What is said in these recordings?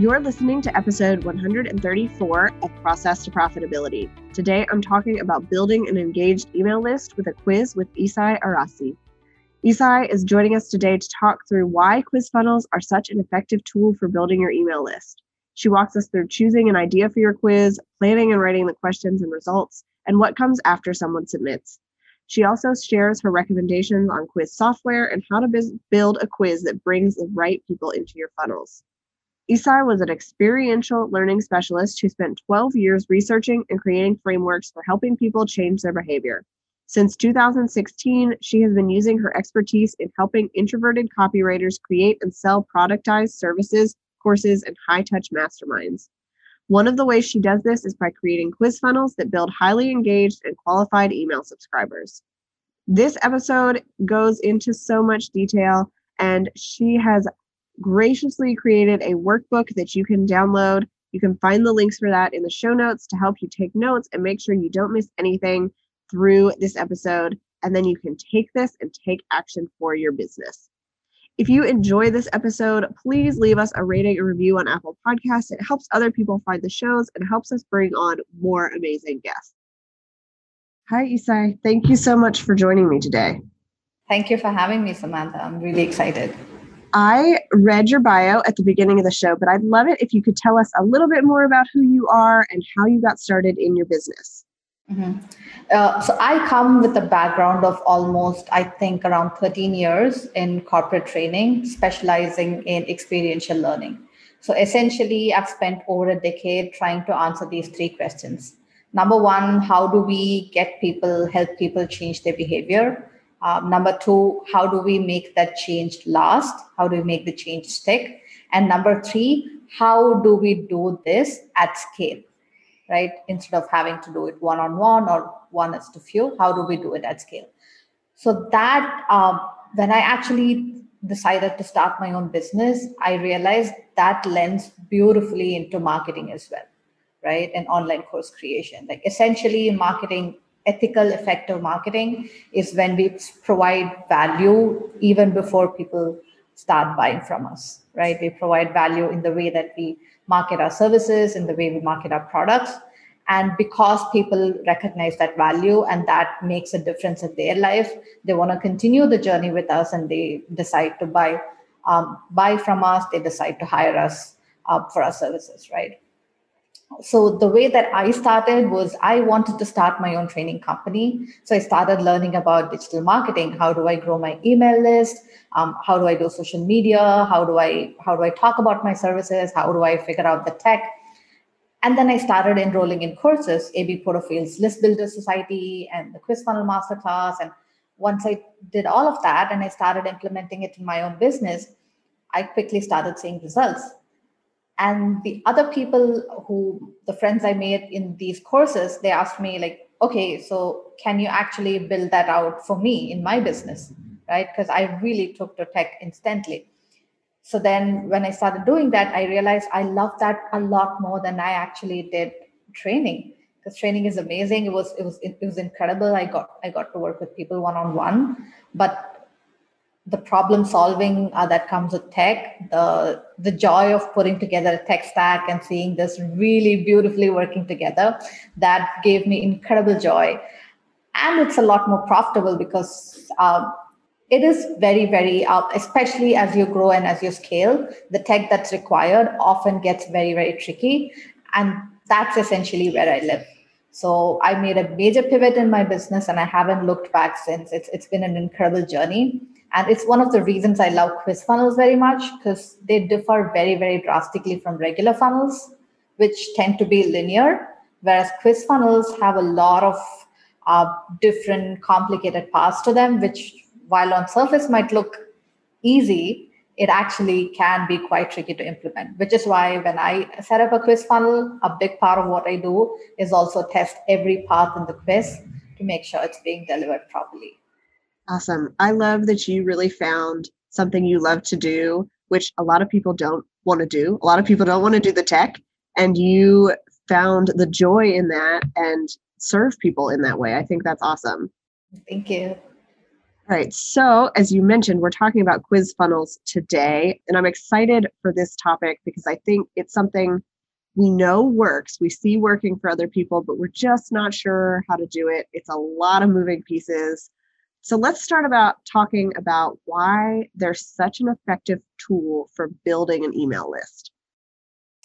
You're listening to episode 134 of Process to Profitability. Today, I'm talking about building an engaged email list with a quiz with Esai Arasi. Esai is joining us today to talk through why quiz funnels are such an effective tool for building your email list. She walks us through choosing an idea for your quiz, planning and writing the questions and results, and what comes after someone submits. She also shares her recommendations on quiz software and how to build a quiz that brings the right people into your funnels. Esai was an experiential learning specialist who spent 12 years researching and creating frameworks for helping people change their behavior. Since 2016, she has been using her expertise in helping introverted copywriters create and sell productized services, courses, and high touch masterminds. One of the ways she does this is by creating quiz funnels that build highly engaged and qualified email subscribers. This episode goes into so much detail, and she has graciously created a workbook that you can download. You can find the links for that in the show notes to help you take notes and make sure you don't miss anything through this episode. And then you can take this and take action for your business. If you enjoy this episode, please leave us a rating and review on Apple Podcasts. It helps other people find the shows and helps us bring on more amazing guests. Hi, Esai. Thank you so much for joining me today. Thank you for having me, Samantha. I'm really excited. I read your bio at the beginning of the show, but I'd love it if you could tell us a little bit more about who you are and how you got started in your business. Mm-hmm. Uh, so I come with a background of almost, I think, around 13 years in corporate training, specializing in experiential learning. So essentially, I've spent over a decade trying to answer these three questions. Number one, how do we get people, help people change their behavior? Um, number two, how do we make that change last? How do we make the change stick? And number three, how do we do this at scale? Right? Instead of having to do it one on one or one is to few, how do we do it at scale? So that um, when I actually decided to start my own business, I realized that lends beautifully into marketing as well, right? And online course creation. Like essentially, marketing ethical effective marketing is when we provide value even before people start buying from us right? We provide value in the way that we market our services in the way we market our products. And because people recognize that value and that makes a difference in their life they want to continue the journey with us and they decide to buy um, buy from us they decide to hire us uh, for our services right so the way that i started was i wanted to start my own training company. So i started learning about digital marketing. How do i grow my email list? Um, how do i do social media? How do i how do i talk about my services? How do i figure out the tech? And then i started enrolling in courses Amy Porterfield's list builder society and the quiz funnel masterclass. And once i did all of that and i started implementing it in my own business i quickly started seeing results and the other people who the friends i made in these courses they asked me like okay so can you actually build that out for me in my business right? Because i really took to tech instantly. So then when i started doing that i realized i love that a lot more than i actually did training. Because training is amazing. It was it was it was incredible. I got i got to work with people one on one but the problem solving uh, that comes with tech, the the joy of putting together a tech stack and seeing this really beautifully working together, that gave me incredible joy, and it's a lot more profitable because. Uh, it is very very uh, especially as you grow and as you scale the tech that's required often gets very very tricky. And that's essentially where i live. So i made a major pivot in my business and i haven't looked back since. It's, it's been an incredible journey and it's one of the reasons I love quiz funnels very much because they differ very, very drastically from regular funnels, which tend to be linear, whereas quiz funnels have a lot of uh, different complicated paths to them, which while on surface might look easy, it actually can be quite tricky to implement, which is why when I set up a quiz funnel, a big part of what I do is also test every path in the quiz to make sure it's being delivered properly. Awesome. I love that you really found something you love to do, which a lot of people don't want to do. A lot of people don't want to do the tech, and you found the joy in that and serve people in that way. I think that's awesome. Thank you. All right. So, as you mentioned, we're talking about quiz funnels today, and I'm excited for this topic because I think it's something we know works. We see working for other people, but we're just not sure how to do it. It's a lot of moving pieces. So, let's start about talking about why they're such an effective tool for building an email list.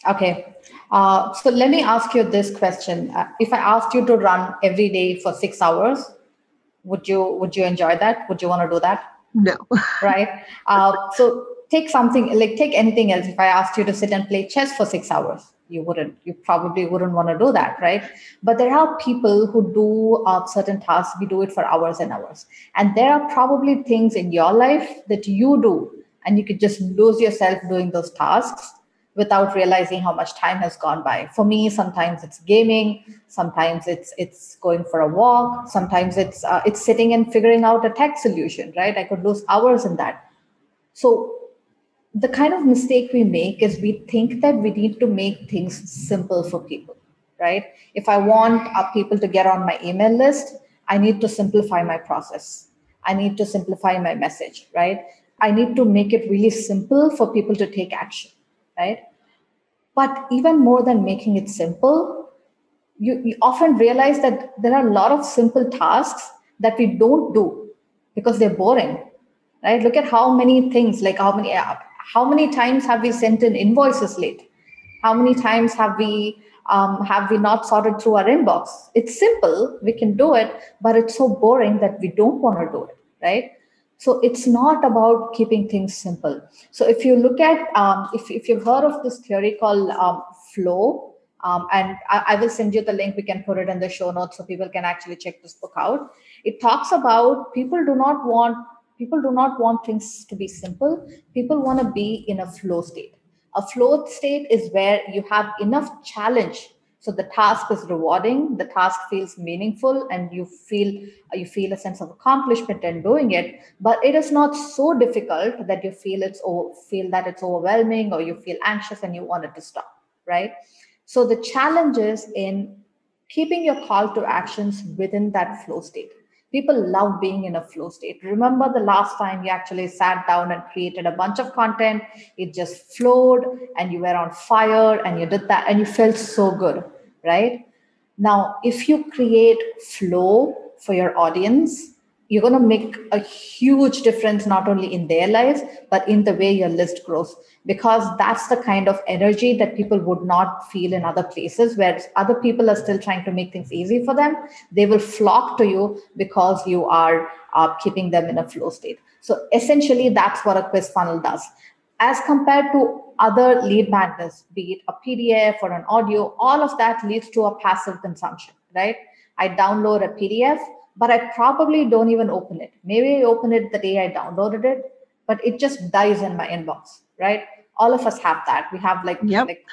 Okay. Uh, so, let me ask you this question. Uh, if I asked you to run every day for six hours, would you would you enjoy that would you want to do that no right uh, so take something like take anything else. If i asked you to sit and play chess for six hours you wouldn't you probably wouldn't want to do that right? But there are people who do uh, certain tasks. We do it for hours and hours. And there are probably things in your life that you do and you could just lose yourself doing those tasks without realizing how much time has gone by. For me sometimes it's gaming sometimes it's it's going for a walk sometimes it's uh, it's sitting and figuring out a tech solution right? I could lose hours in that. So the kind of mistake we make is we think that we need to make things simple for people right if i want uh, people to get on my email list i need to simplify my process i need to simplify my message right i need to make it really simple for people to take action right? But even more than making it simple, you, you often realize that there are a lot of simple tasks that we don't do because they're boring, right? Look at how many things, like how many how many times have we sent in invoices late? How many times have we um, have we not sorted through our inbox? It's simple, we can do it, but it's so boring that we don't want to do it, right? So it's not about keeping things simple. So if you look at, um, if, if you've heard of this theory called um, flow, um, and I, I, will send you the link, we can put it in the show notes so people can actually check this book out. It talks about people do not want people do not want things to be simple. People want to be in a flow state. A flow state is where you have enough challenge so the task is rewarding the task feels meaningful and you feel you feel a sense of accomplishment in doing it but it is not so difficult that you feel it's feel that it's overwhelming or you feel anxious and you want it to stop right so the challenge is in keeping your call to actions within that flow state people love being in a flow state. Remember the last time you actually sat down and created a bunch of content? It just flowed and you were on fire and you did that and you felt so good right? Now if you create flow for your audience you're going to make a huge difference not only in their lives but in the way your list grows. Because that's the kind of energy that people would not feel in other places where other people are still trying to make things easy for them. They will flock to you because you are uh, keeping them in a flow state. So essentially that's what a quiz funnel does. As compared to other lead magnets be it a pdf or an audio all of that leads to a passive consumption right? I download a pdf but I probably don't even open it. Maybe I open it the day I downloaded it, but it just dies in my inbox, right? All of us have that. We have like, yep. like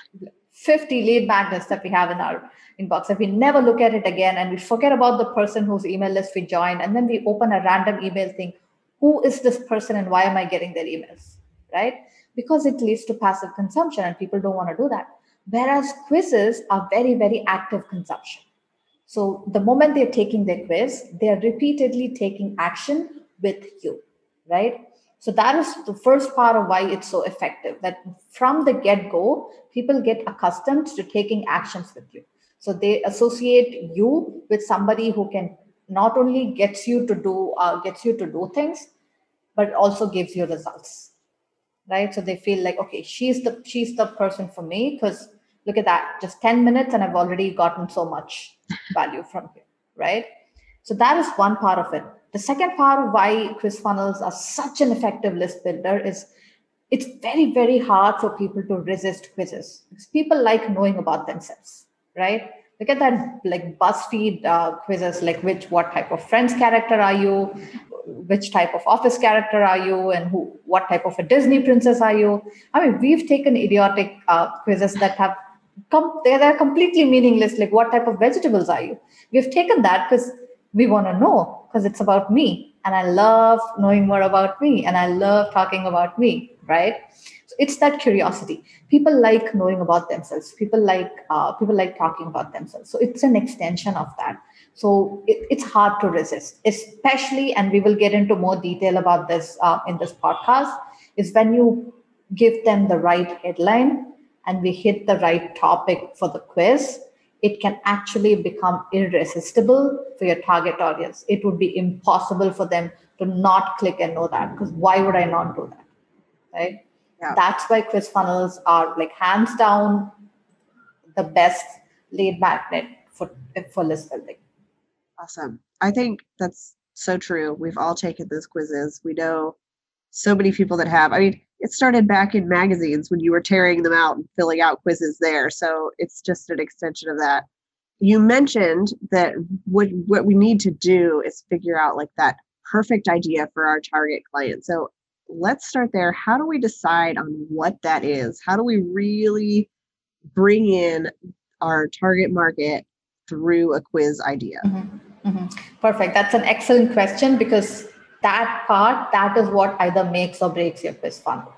50 lead magnets that we have in our inbox. If we never look at it again and we forget about the person whose email list we joined, and then we open a random email thing, who is this person and why am I getting their emails, right? Because it leads to passive consumption and people don't want to do that. Whereas quizzes are very, very active consumption so the moment they're taking their quiz, they're repeatedly taking action with you, right? So that is the first part of why it's so effective. That from the get go, people get accustomed to taking actions with you. So they associate you with somebody who can not only gets you to do uh, gets you to do things, but also gives you results, right? So they feel like okay, she's the she's the person for me because look at that, just ten minutes and I've already gotten so much value from you, right? So that is one part of it. The second part of why quiz funnels are such an effective list builder is it's very, very hard for people to resist quizzes because people like knowing about themselves, right? Look at that, like BuzzFeed uh, quizzes, like which, what type of friends character are you, which type of office character are you, and who, what type of a Disney princess are you? I mean, we've taken idiotic uh, quizzes that have com- they're, they're completely meaningless like what type of vegetables are you we've taken that because we want to know because it's about me and I love knowing more about me and I love talking about me, right? So it's that curiosity. People like knowing about themselves. People like uh, people like talking about themselves. So it's an extension of that. So it, it's hard to resist, especially, and we will get into more detail about this uh, in this podcast. Is when you give them the right headline and we hit the right topic for the quiz it can actually become irresistible for your target audience. It would be impossible for them to not click and know that because why would I not do that? Right? Yeah. That's why quiz funnels are like hands down the best lead magnet for for list building. Awesome. I think that's so true. We've all taken those quizzes. We know so many people that have. I mean, it started back in magazines when you were tearing them out and filling out quizzes there. So it's just an extension of that. You mentioned that what what we need to do is figure out like that perfect idea for our target client. So let's start there. How do we decide on what that is? How do we really bring in our target market through a quiz idea? Mm-hmm. Mm-hmm. Perfect. That's an excellent question because that part that is what either makes or breaks your quiz funnel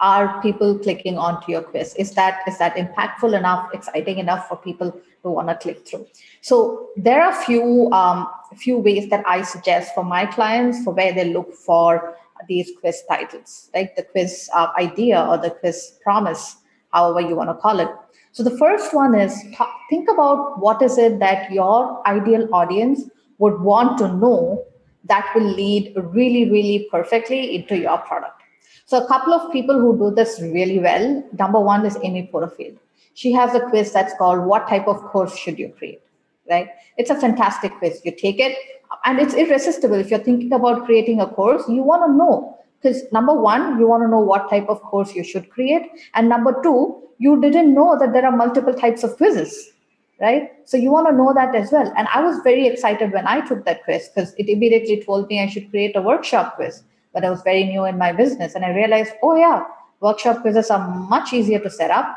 are people clicking onto your quiz? Is that is that impactful enough exciting enough for people who want to click through? So there are few um, few ways that i suggest for my clients for where they look for these quiz titles like the quiz uh, idea or the quiz promise however you want to call it. So the first one is talk, think about what is it that your ideal audience would want to know that will lead really, really perfectly into your product. So, a couple of people who do this really well. Number one is Amy Porterfield. She has a quiz that's called What Type of Course Should You Create? Right? It's a fantastic quiz. You take it, and it's irresistible. If you're thinking about creating a course, you want to know. Because number one, you want to know what type of course you should create. And number two, you didn't know that there are multiple types of quizzes right? So you want to know that as well. And I was very excited when I took that quiz because it immediately told me I should create a workshop quiz. But I was very new in my business, and I realized, oh yeah, workshop quizzes are much easier to set up.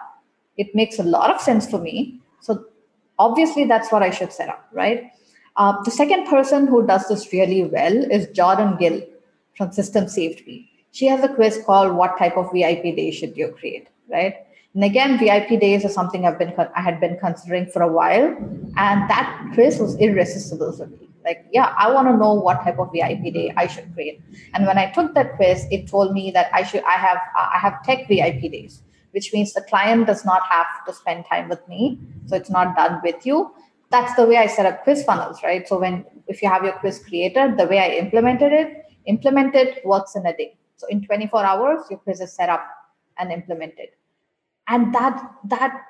It makes a lot of sense for me. So obviously, that's what I should set up, right? Uh, the second person who does this really well is Jordan Gill from System Saved Me. She has a quiz called "What type of VIP day should you create?" Right? And again, VIP days is something I've been I had been considering for a while, and that quiz was irresistible for me. Like, yeah, I want to know what type of VIP day I should create. And when I took that quiz, it told me that I should I have I have tech VIP days, which means the client does not have to spend time with me, so it's not done with you. That's the way I set up quiz funnels, right? So when if you have your quiz created, the way I implemented it, implemented works in a day. So in 24 hours, your quiz is set up and implemented and that that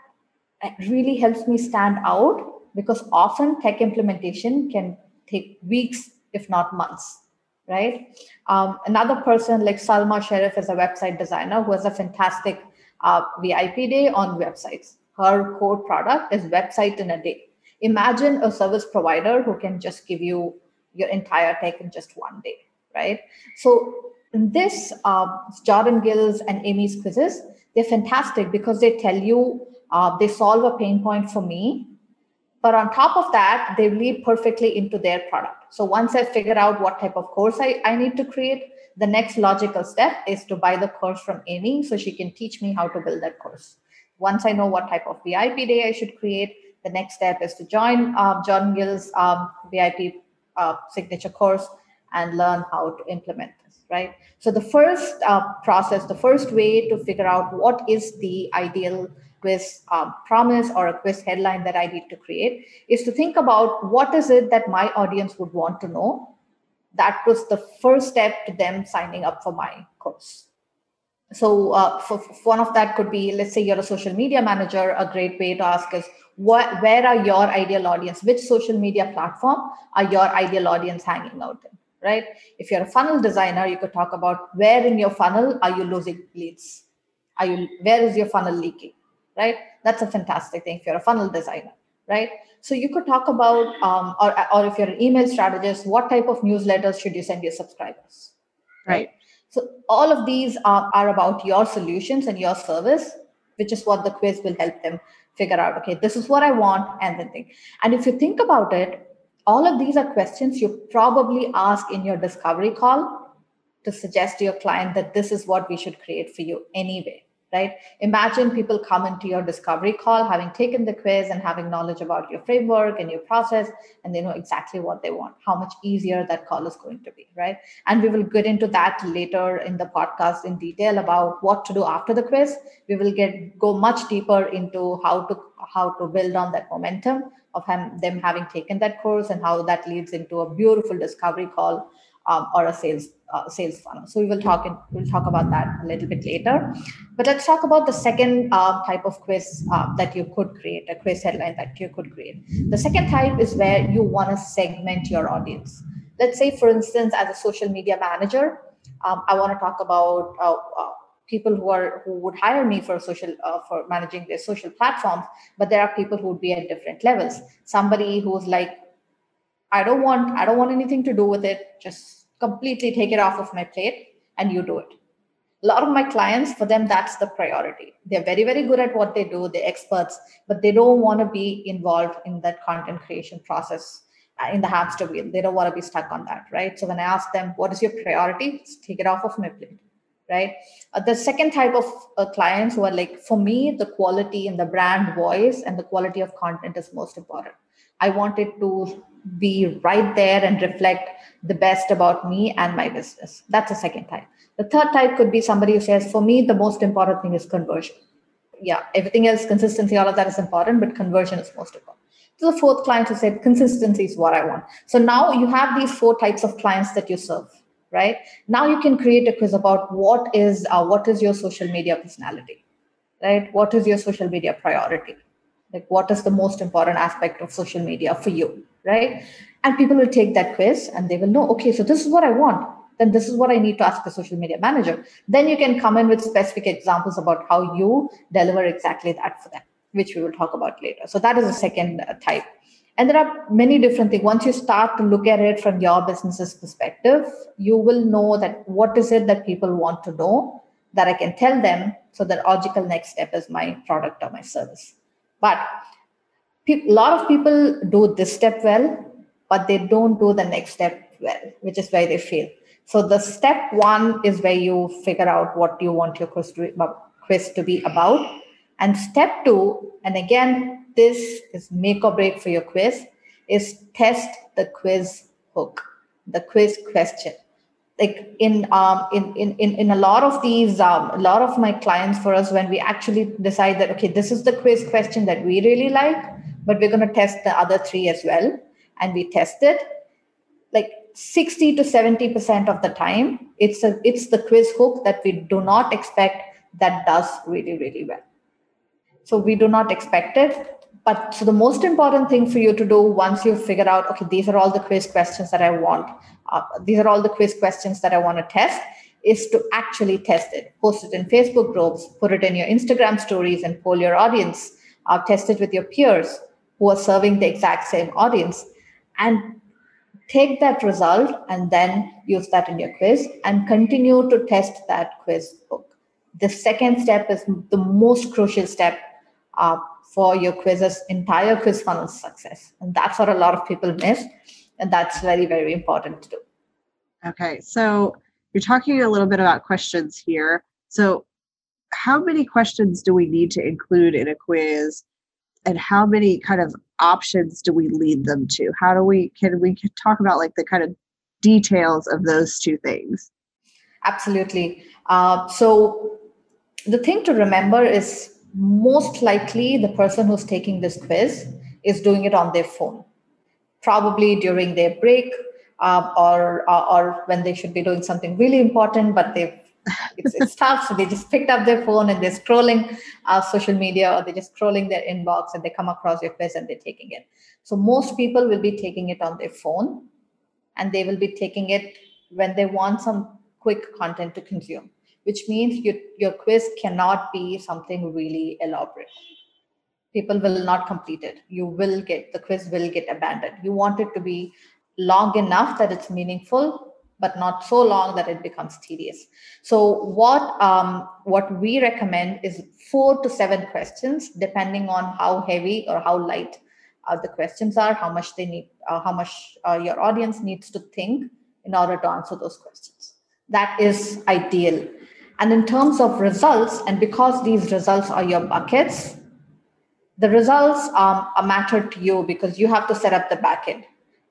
really helps me stand out because often tech implementation can take weeks if not months right? Um, another person like Salma Sheriff is a website designer who has a fantastic uh, vip day on websites. Her core product is website in a day. Imagine a service provider who can just give you your entire tech in just one day right? So in this uh, Jordan Gill's and amy's quizzes they're fantastic because they tell you uh, they solve a pain point for me. But on top of that they lead perfectly into their product. So once i figure out what type of course I, I need to create the next logical step is to buy the course from amy so she can teach me how to build that course. Once i know what type of vip day i should create the next step is to join uh, john gill's um, vip uh, signature course and learn how to implement this, right? So the first uh, process, the first way to figure out what is the ideal quiz um, promise or a quiz headline that I need to create is to think about what is it that my audience would want to know. That was the first step to them signing up for my course. So, uh, for, for one of that could be, let's say you're a social media manager. A great way to ask is, what, where are your ideal audience? Which social media platform are your ideal audience hanging out in? Right? If you're a funnel designer, you could talk about where in your funnel are you losing leads? Are you where is your funnel leaking? Right? That's a fantastic thing if you're a funnel designer, right? So you could talk about, um, or, or if you're an email strategist, what type of newsletters should you send your subscribers? Right. So all of these are, are about your solutions and your service, which is what the quiz will help them figure out. Okay, this is what I want, and then think. And if you think about it, all of these are questions you probably ask in your discovery call to suggest to your client that this is what we should create for you anyway right? Imagine people come into your discovery call having taken the quiz and having knowledge about your framework and your process, and they know exactly what they want, how much easier that call is going to be, right? And we will get into that later in the podcast in detail about what to do after the quiz. We will get go much deeper into how to how to build on that momentum of them having taken that course and how that leads into a beautiful discovery call um, or a sales uh, sales funnel. So we will talk in, we'll talk about that a little bit later. But let's talk about the second uh, type of quiz uh, that you could create, a quiz headline that you could create. The second type is where you want to segment your audience. Let's say, for instance, as a social media manager, um, I want to talk about uh, uh, people who are who would hire me for social uh, for managing their social platforms but there are people who would be at different levels. Somebody who's like i don't want i don't want anything to do with it. Just completely take it off of my plate and you do it. A lot of my clients for them that's the priority. They're very very good at what they do. They're experts but they don't want to be involved in that content creation process uh, in the hamster wheel. They don't want to be stuck on that right? So when i ask them what is your priority? Take it off of my plate right uh, the second type of uh, clients who are like for me the quality and the brand voice and the quality of content is most important i want it to be right there and reflect the best about me and my business. That's the second type. The third type could be somebody who says, for me, the most important thing is conversion. Yeah, everything else, consistency, all of that is important, but conversion is most important. So the fourth client who said, consistency is what I want. So now you have these four types of clients that you serve, right? Now you can create a quiz about what is uh, what is your social media personality, right? What is your social media priority? Like what is the most important aspect of social media for you? right? And people will take that quiz and they will know, okay, so this is what I want. Then this is what I need to ask the social media manager. Then you can come in with specific examples about how you deliver exactly that for them, which we will talk about later. So that is the second uh, type. And there are many different things. Once you start to look at it from your business's perspective, you will know that what is it that people want to know that I can tell them. So the logical next step is my product or my service. But a lot of people do this step well, but they don't do the next step well, which is why they fail. So the step one is where you figure out what you want your quiz to be about. And step two, and again, this is make or break for your quiz, is test the quiz hook, the quiz question. Like in um in in in, in a lot of these um a lot of my clients for us when we actually decide that okay this is the quiz question that we really like but we're going to test the other three as well. And we tested like 60 to 70% of the time, it's a it's the quiz hook that we do not expect that does really, really well. So we do not expect it. But so the most important thing for you to do once you figure out, okay, these are all the quiz questions that I want. Uh, these are all the quiz questions that I want to test is to actually test it. Post it in Facebook groups, put it in your Instagram stories and poll your audience. Uh, test it with your peers who are serving the exact same audience and take that result and then use that in your quiz and continue to test that quiz hook. The second step is the most crucial step uh, for your quiz's entire quiz funnel success. And that's what a lot of people miss. And that's very, very important to do. Okay. So you're talking a little bit about questions here. So, how many questions do we need to include in a quiz and how many kind of options do we lead them to how do we can we talk about like the kind of details of those two things absolutely uh, so the thing to remember is most likely the person who's taking this quiz is doing it on their phone probably during their break uh, or, or, or when they should be doing something really important but they've it's, it's tough. So they just picked up their phone and they're scrolling uh, social media or they're just scrolling their inbox and they come across your quiz and they're taking it. So most people will be taking it on their phone and they will be taking it when they want some quick content to consume, which means you, your quiz cannot be something really elaborate. People will not complete it. You will get the quiz will get abandoned. You want it to be long enough that it's meaningful but not so long that it becomes tedious. So what um, what we recommend is four to seven questions, depending on how heavy or how light uh, the questions are, how much they need, uh, how much uh, your audience needs to think in order to answer those questions. That is ideal. And in terms of results, and because these results are your buckets, the results um, are matter to you because you have to set up the backend,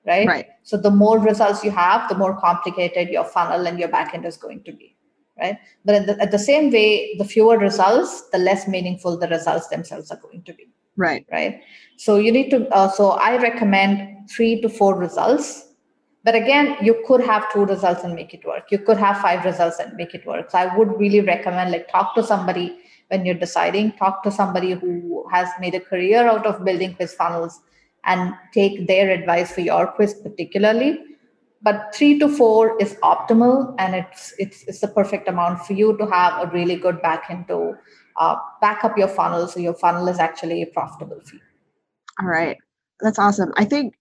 right? Right. So the more results you have, the more complicated your funnel and your backend is going to be, right? But the, at the same way, the fewer results, the less meaningful the results themselves are going to be. Right. Right. So you need to. Uh, so I recommend three to four results but again, you could have two results and make it work. You could have five results and make it work. So I would really recommend like talk to somebody when you're deciding, talk to somebody who has made a career out of building quiz funnels and take their advice for your quiz particularly. But three to four is optimal and it's it's it's the perfect amount for you to have a really good back into uh, back up your funnel so your funnel is actually a profitable for you. All right. That's awesome. I think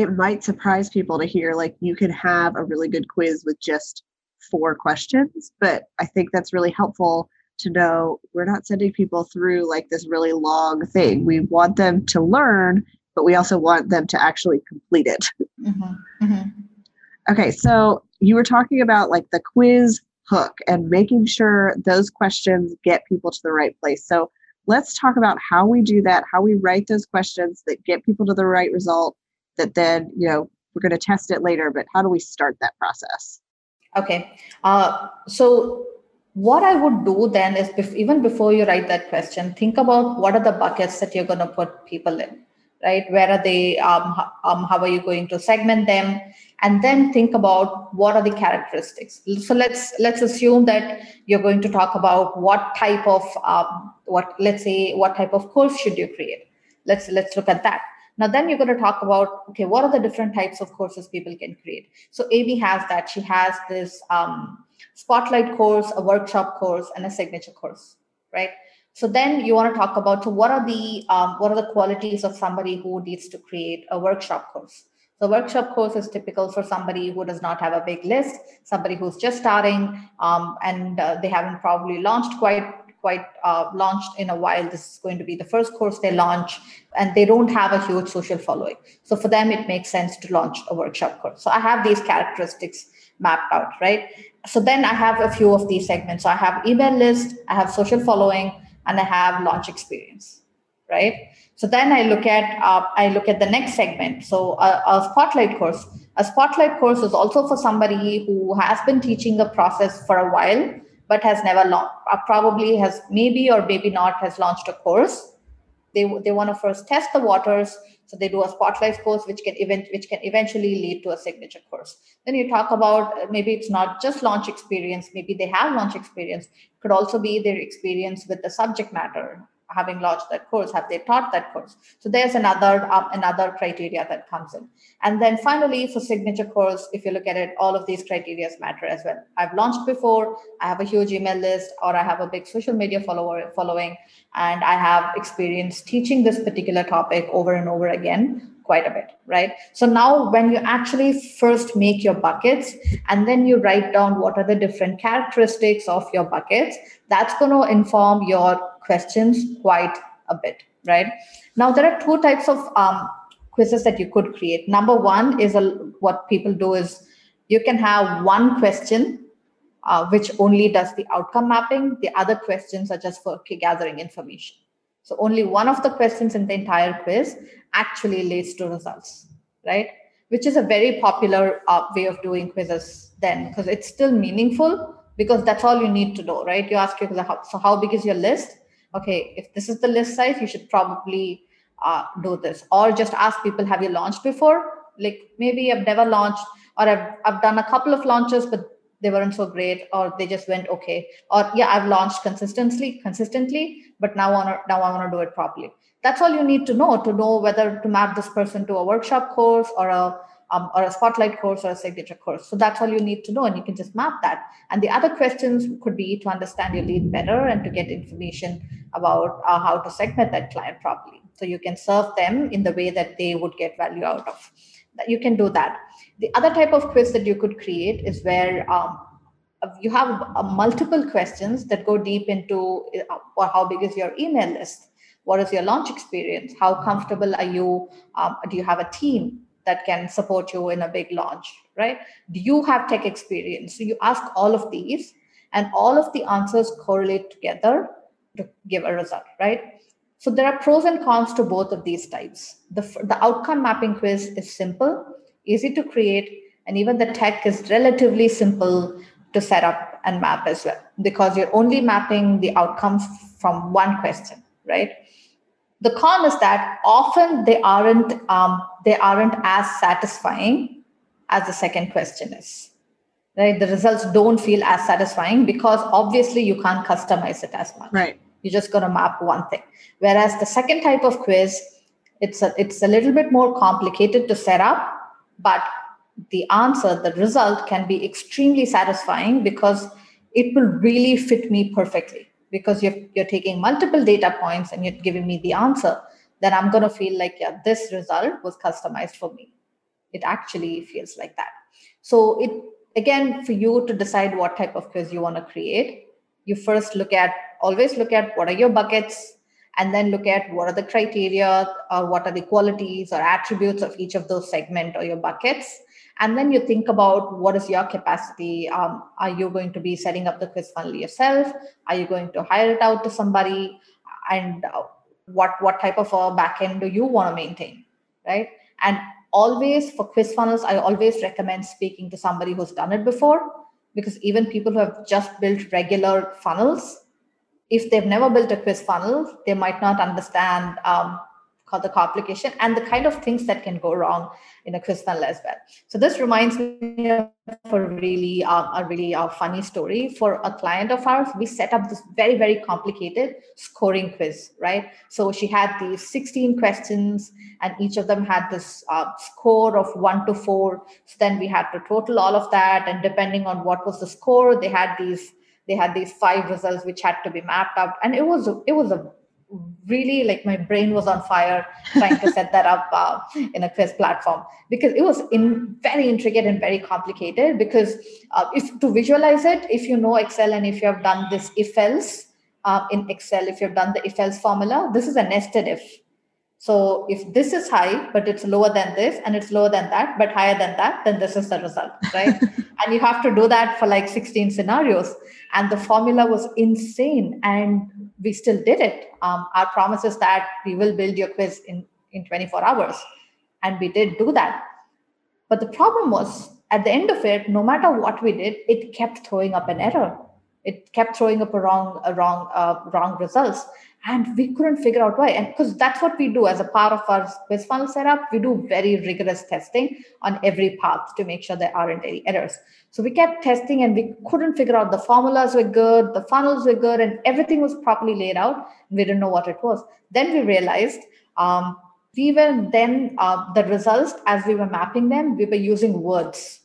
it might surprise people to hear like you can have a really good quiz with just four questions but i think that's really helpful to know we're not sending people through like this really long thing we want them to learn but we also want them to actually complete it mm-hmm. Mm-hmm. okay so you were talking about like the quiz hook and making sure those questions get people to the right place so let's talk about how we do that how we write those questions that get people to the right result that then you know we're going to test it later but how do we start that process? Okay uh, so what i would do then is bef- even before you write that question think about what are the buckets that you're going to put people in right? Where are they um, um, how are you going to segment them? And then think about what are the characteristics. So let's let's assume that you're going to talk about what type of um, what let's say what type of course should you create. Let's let's look at that now, then you're going to talk about okay, what are the different types of courses people can create? So, Amy has that. She has this um, spotlight course, a workshop course, and a signature course, right? So then you want to talk about so what are the um, what are the qualities of somebody who needs to create a workshop course? The workshop course is typical for somebody who does not have a big list, somebody who's just starting, um, and uh, they haven't probably launched quite quite uh, launched in a while. This is going to be the first course they launch, and they don't have a huge social following. So for them, it makes sense to launch a workshop course. So I have these characteristics mapped out, right? So then I have a few of these segments. So I have email list, I have social following, and I have launch experience, right? So then I look at uh, I look at the next segment. So a, a spotlight course. A spotlight course is also for somebody who has been teaching a process for a while but has never launched, uh, probably has maybe or maybe not has launched a course. They, they want to first test the waters. So they do a spotlight course, which can event, which can eventually lead to a signature course. Then you talk about uh, maybe it's not just launch experience. Maybe they have launch experience. Could also be their experience with the subject matter having launched that course have they taught that course? So there's another um, another criteria that comes in. And then finally for signature course if you look at it all of these criteria matter as well. I've launched before i have a huge email list or i have a big social media follower following and i have experience teaching this particular topic over and over again quite a bit right? So now when you actually first make your buckets and then you write down what are the different characteristics of your buckets that's going to inform your questions quite a bit, right? Now, there are two types of um, quizzes that you could create. Number one is a, what people do is you can have one question uh, which only does the outcome mapping. The other questions are just for gathering information. So only one of the questions in the entire quiz actually leads to results, right? Which is a very popular uh, way of doing quizzes then because it's still meaningful because that's all you need to know, right? You ask your so how big is your list? Okay, if this is the list size, you should probably uh, do this. Or just ask people, have you launched before? Like maybe I've never launched, or I've, I've done a couple of launches, but they weren't so great, or they just went okay. Or yeah, I've launched consistently, consistently, but now wanna, now I want to do it properly. That's all you need to know to know whether to map this person to a workshop course or a um, or a spotlight course or a signature course. So that's all you need to know, and you can just map that. And the other questions could be to understand your lead better and to get information about uh, how to segment that client properly. So you can serve them in the way that they would get value out of. You can do that. The other type of quiz that you could create is where um, you have uh, multiple questions that go deep into uh, how big is your email list what is your launch experience how comfortable are you um, do you have a team that can support you in a big launch right? Do you have tech experience? So you ask all of these and all of the answers correlate together to give a result right? So there are pros and cons to both of these types. The, the outcome mapping quiz is simple easy to create and even the tech is relatively simple to set up and map as well because you're only mapping the outcomes from one question right the con is that often they aren't um, they aren't as satisfying as the second question is right? The results don't feel as satisfying because obviously you can't customize it as much. Right. You're just going to map one thing. Whereas the second type of quiz it's a, it's a little bit more complicated to set up but the answer, the result can be extremely satisfying because it will really fit me perfectly. Because you're, you're taking multiple data points and you're giving me the answer, then I'm going to feel like, yeah, this result was customized for me. It actually feels like that. So, it again, for you to decide what type of quiz you want to create, you first look at, always look at what are your buckets, and then look at what are the criteria or what are the qualities or attributes of each of those segment or your buckets and then you think about what is your capacity um, are you going to be setting up the quiz funnel yourself? Are you going to hire it out to somebody? And uh, what what type of a backend do you want to maintain right? And always for quiz funnels i always recommend speaking to somebody who's done it before because even people who have just built regular funnels if they've never built a quiz funnel they might not understand um, called the complication and the kind of things that can go wrong in a quiz as well. So this reminds me of a really uh, a really uh, funny story for a client of ours. We set up this very very complicated scoring quiz, right? So she had these 16 questions, and each of them had this uh, score of one to four. So then we had to total all of that, and depending on what was the score, they had these they had these five results which had to be mapped up, and it was it was a really like my brain was on fire trying to set that up uh, in a quiz platform. Because it was in very intricate and very complicated because uh, if to visualize it if you know excel and if you have done this if else uh, in excel if you've done the if else formula this is a nested if so if this is high, but it's lower than this, and it's lower than that, but higher than that, then this is the result, right? and you have to do that for like 16 scenarios. And the formula was insane. And we still did it. Um, our promise is that we will build your quiz in, in 24 hours. And we did do that. But the problem was at the end of it, no matter what we did, it kept throwing up an error. It kept throwing up a wrong, a wrong, uh, wrong results and we couldn't figure out why. And because that's what we do as a part of our quiz funnel setup. We do very rigorous testing on every path to make sure there aren't any errors. So we kept testing and we couldn't figure out the formulas were good the funnels were good and everything was properly laid out. We didn't know what it was. Then we realized um, we were then uh, the results as we were mapping them we were using words.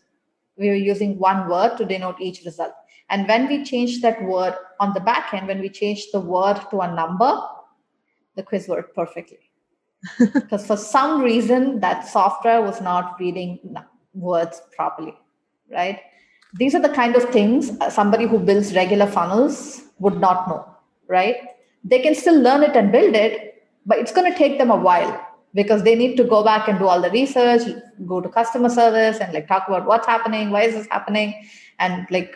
We were using one word to denote each result and when we changed that word on the back end, when we changed the word to a number, the quiz worked perfectly. because for some reason, that software was not reading words properly, right? These are the kind of things uh, somebody who builds regular funnels would not know, right? They can still learn it and build it, but it's going to take them a while because they need to go back and do all the research, go to customer service and like talk about what's happening, why is this happening, and like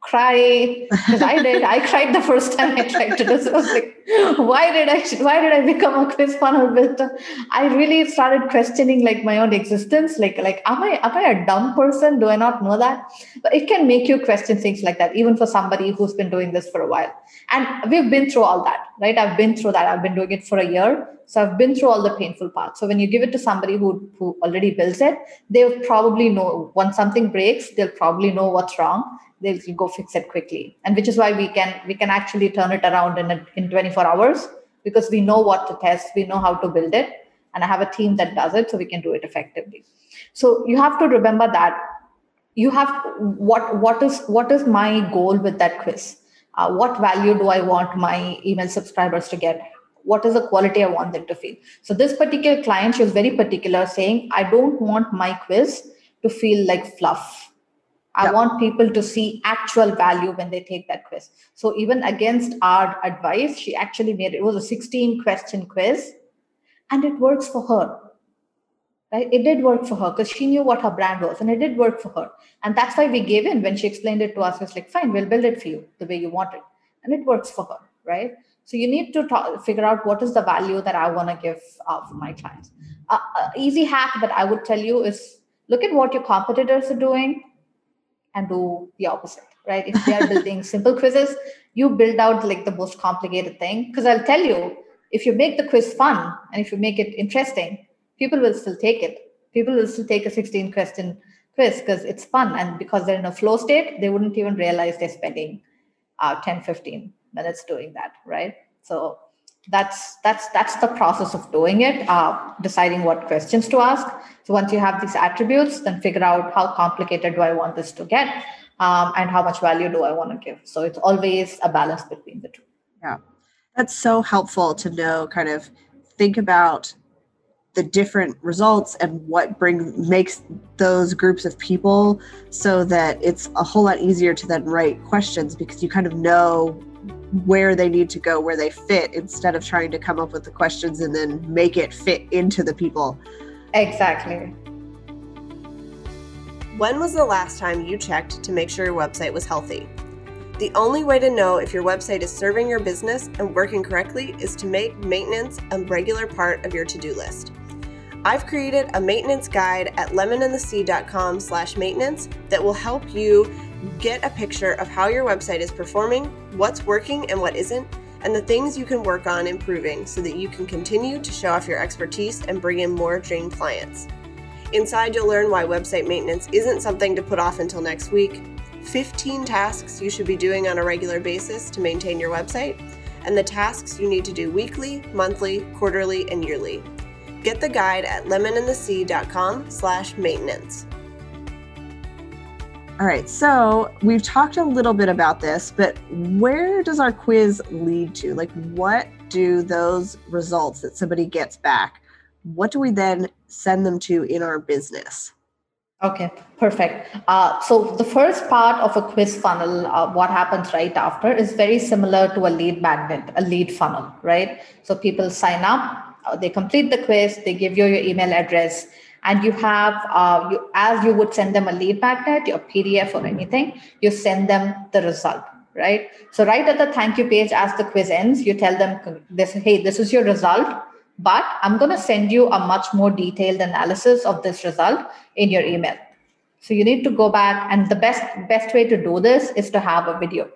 cry because I did. I cried the first time I tried to do this. I was like, why did I why did I become a quiz funnel builder? I really started questioning like my own existence. Like, like am I am I a dumb person? Do I not know that? But it can make you question things like that, even for somebody who's been doing this for a while. And we've been through all that, right? I've been through that. I've been doing it for a year. So I've been through all the painful parts. So when you give it to somebody who who already builds it, they'll probably know once something breaks, they'll probably know what's wrong they'll go fix it quickly. And which is why we can we can actually turn it around in a, in 24 hours because we know what to test we know how to build it and i have a team that does it so we can do it effectively. So you have to remember that you have what what is what is my goal with that quiz? Uh, what value do i want my email subscribers to get? What is the quality i want them to feel? So this particular client she was very particular saying i don't want my quiz to feel like fluff I yep. want people to see actual value when they take that quiz. So even against our advice, she actually made it was a 16 question quiz and it works for her. Right? It did work for her because she knew what her brand was and it did work for her. And that's why we gave in when she explained it to us. It was like, fine, we'll build it for you the way you want it. And it works for her, right? So you need to talk, figure out what is the value that I want to give uh, for my clients. Uh, uh, easy hack that I would tell you is look at what your competitors are doing and do the opposite, right? If they are building simple quizzes, you build out like the most complicated thing. Because I'll tell you, if you make the quiz fun and if you make it interesting, people will still take it. People will still take a 16 question quiz because it's fun. And because they're in a flow state, they wouldn't even realize they're spending uh, 10, 15 minutes doing that, right? So that's that's that's the process of doing it uh, deciding what questions to ask. So once you have these attributes then figure out how complicated do i want this to get um, and how much value do i want to give. So it's always a balance between the two. Yeah. That's so helpful to know kind of think about the different results and what brings makes those groups of people so that it's a whole lot easier to then write questions because you kind of know where they need to go, where they fit, instead of trying to come up with the questions and then make it fit into the people. Exactly. When was the last time you checked to make sure your website was healthy? The only way to know if your website is serving your business and working correctly is to make maintenance a regular part of your to-do list. I've created a maintenance guide at lemonandthesea.com slash maintenance that will help you get a picture of how your website is performing, what's working and what isn't, and the things you can work on improving so that you can continue to show off your expertise and bring in more dream clients. Inside, you'll learn why website maintenance isn't something to put off until next week, 15 tasks you should be doing on a regular basis to maintain your website, and the tasks you need to do weekly, monthly, quarterly, and yearly. Get the guide at lemonandthesea.com slash maintenance. All right, so we've talked a little bit about this, but where does our quiz lead to? Like, what do those results that somebody gets back, what do we then send them to in our business? Okay, perfect. Uh, so the first part of a quiz funnel, uh, what happens right after, is very similar to a lead magnet, a lead funnel, right? So people sign up, uh, they complete the quiz, they give you your email address, and you have uh, you as you would send them a lead magnet your pdf or anything you send them the result right? So right at the thank you page as the quiz ends you tell them this hey this is your result but i'm going to send you a much more detailed analysis of this result in your email. So you need to go back and the best best way to do this is to have a video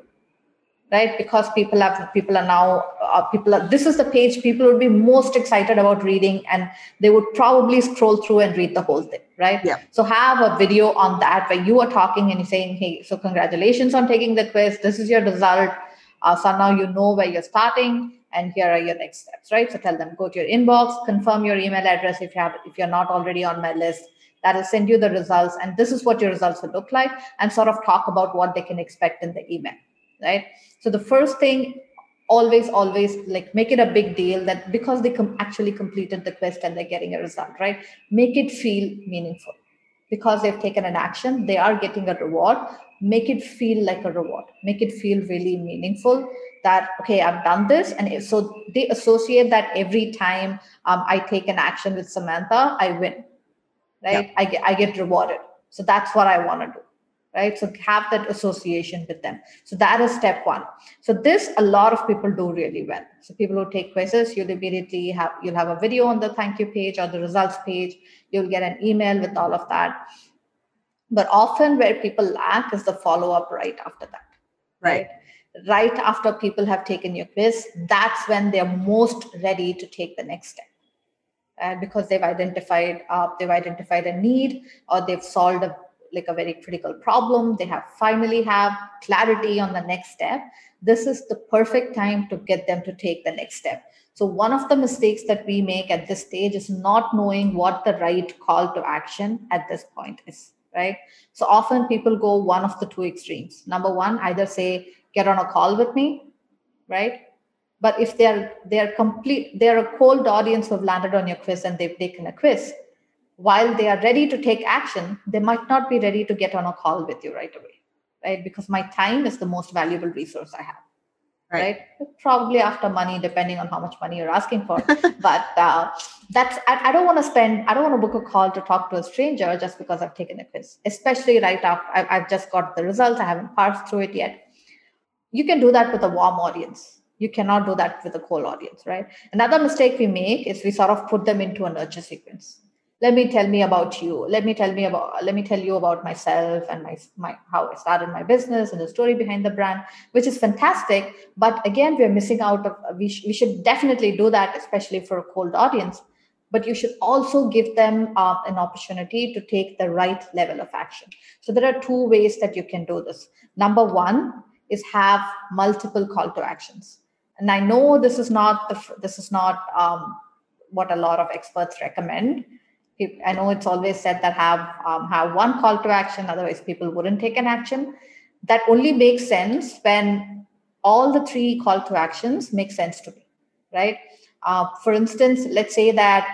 right? Because people have people are now uh, people are this is the page people would be most excited about reading and they would probably scroll through and read the whole thing right? Yeah. So have a video on that where you are talking and you're saying hey so congratulations on taking the quiz. This is your result. Uh, so now you know where you're starting and here are your next steps right? So tell them go to your inbox confirm your email address if you have if you're not already on my list. That will send you the results and this is what your results will look like and sort of talk about what they can expect in the email right? So the first thing always always like make it a big deal that because they com- actually completed the quest and they're getting a result right? Make it feel meaningful. Because they've taken an action they are getting a reward. Make it feel like a reward. Make it feel really meaningful that okay i've done this. And so they associate that every time um, i take an action with samantha i win right? I, get, I get rewarded. So that's what i want to do right? So have that association with them. So that is step one. So this a lot of people do really well. So people who take quizzes you'll immediately have you'll have a video on the thank you page or the results page. You'll get an email with all of that. But often where people lack is the follow up right after that. Right, right? right after people have taken your quiz that's when they're most ready to take the next step. And because they've identified uh, they've identified a need or they've solved a like a very critical problem. They have finally have clarity on the next step. This is the perfect time to get them to take the next step. So one of the mistakes that we make at this stage is not knowing what the right call to action at this point is right? So often people go one of the two extremes. Number one either say get on a call with me right? But if they're they're complete they're a cold audience who have landed on your quiz and they've taken a quiz while they are ready to take action they might not be ready to get on a call with you right away right? Because my time is the most valuable resource i have right, right? probably after money depending on how much money you're asking for. But uh, that's I, I don't want to spend i don't want to book a call to talk to a stranger just because i've taken a quiz especially right after I've, I've just got the results i haven't parsed through it yet. You can do that with a warm audience. You cannot do that with a cold audience right? Another mistake we make is we sort of put them into a nurture sequence let me tell me about you. Let me tell me about let me tell you about myself and my, my how i started my business and the story behind the brand which is fantastic. But again we're missing out of we, sh- we should definitely do that especially for a cold audience. But you should also give them uh, an opportunity to take the right level of action. So there are two ways that you can do this. Number one is have multiple call to actions. And i know this is not the this is not um, what a lot of experts recommend I know it's always said that have um, have one call to action, otherwise people wouldn't take an action. That only makes sense when all the three call to actions make sense to me, right? Uh, for instance, let's say that